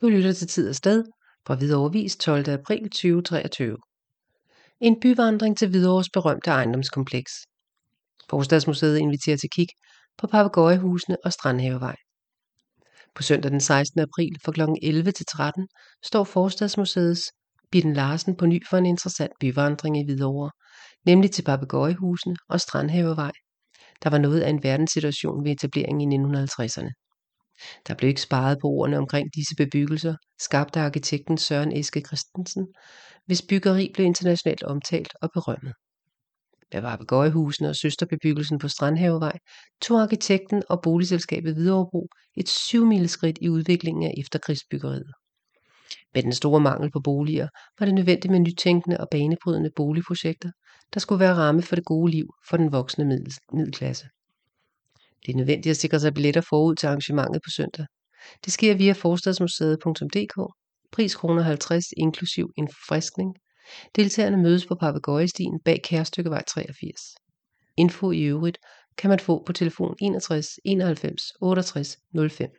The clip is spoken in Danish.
Du lytter til Tid og Sted fra Hvidovre Vis 12. april 2023. En byvandring til Hvidovres berømte ejendomskompleks. Forstadsmuseet inviterer til kig på Papagøjehusene og Strandhavevej. På søndag den 16. april fra kl. 11 til 13 står Forstadsmuseets Bitten Larsen på ny for en interessant byvandring i Hvidovre, nemlig til Papagøjehusene og Strandhavevej, der var noget af en verdenssituation ved etableringen i 1950'erne. Der blev ikke sparet på ordene omkring disse bebyggelser, skabt af arkitekten Søren Eske Christensen, hvis byggeri blev internationalt omtalt og berømmet. Med Papagøjehusene og søsterbebyggelsen på Strandhavevej tog arkitekten og boligselskabet Hvidovrebro et syvmileskridt i udviklingen af efterkrigsbyggeriet. Med den store mangel på boliger var det nødvendigt med nytænkende og banebrydende boligprojekter, der skulle være ramme for det gode liv for den voksne middelklasse. Det er nødvendigt at sikre sig billetter forud til arrangementet på søndag. Det sker via forstadsmuseet.dk. Pris kroner 50 inklusiv en friskning. Deltagerne mødes på Papagøjestien bag Kærstykkevej 83. Info i øvrigt kan man få på telefon 61 91 68 05.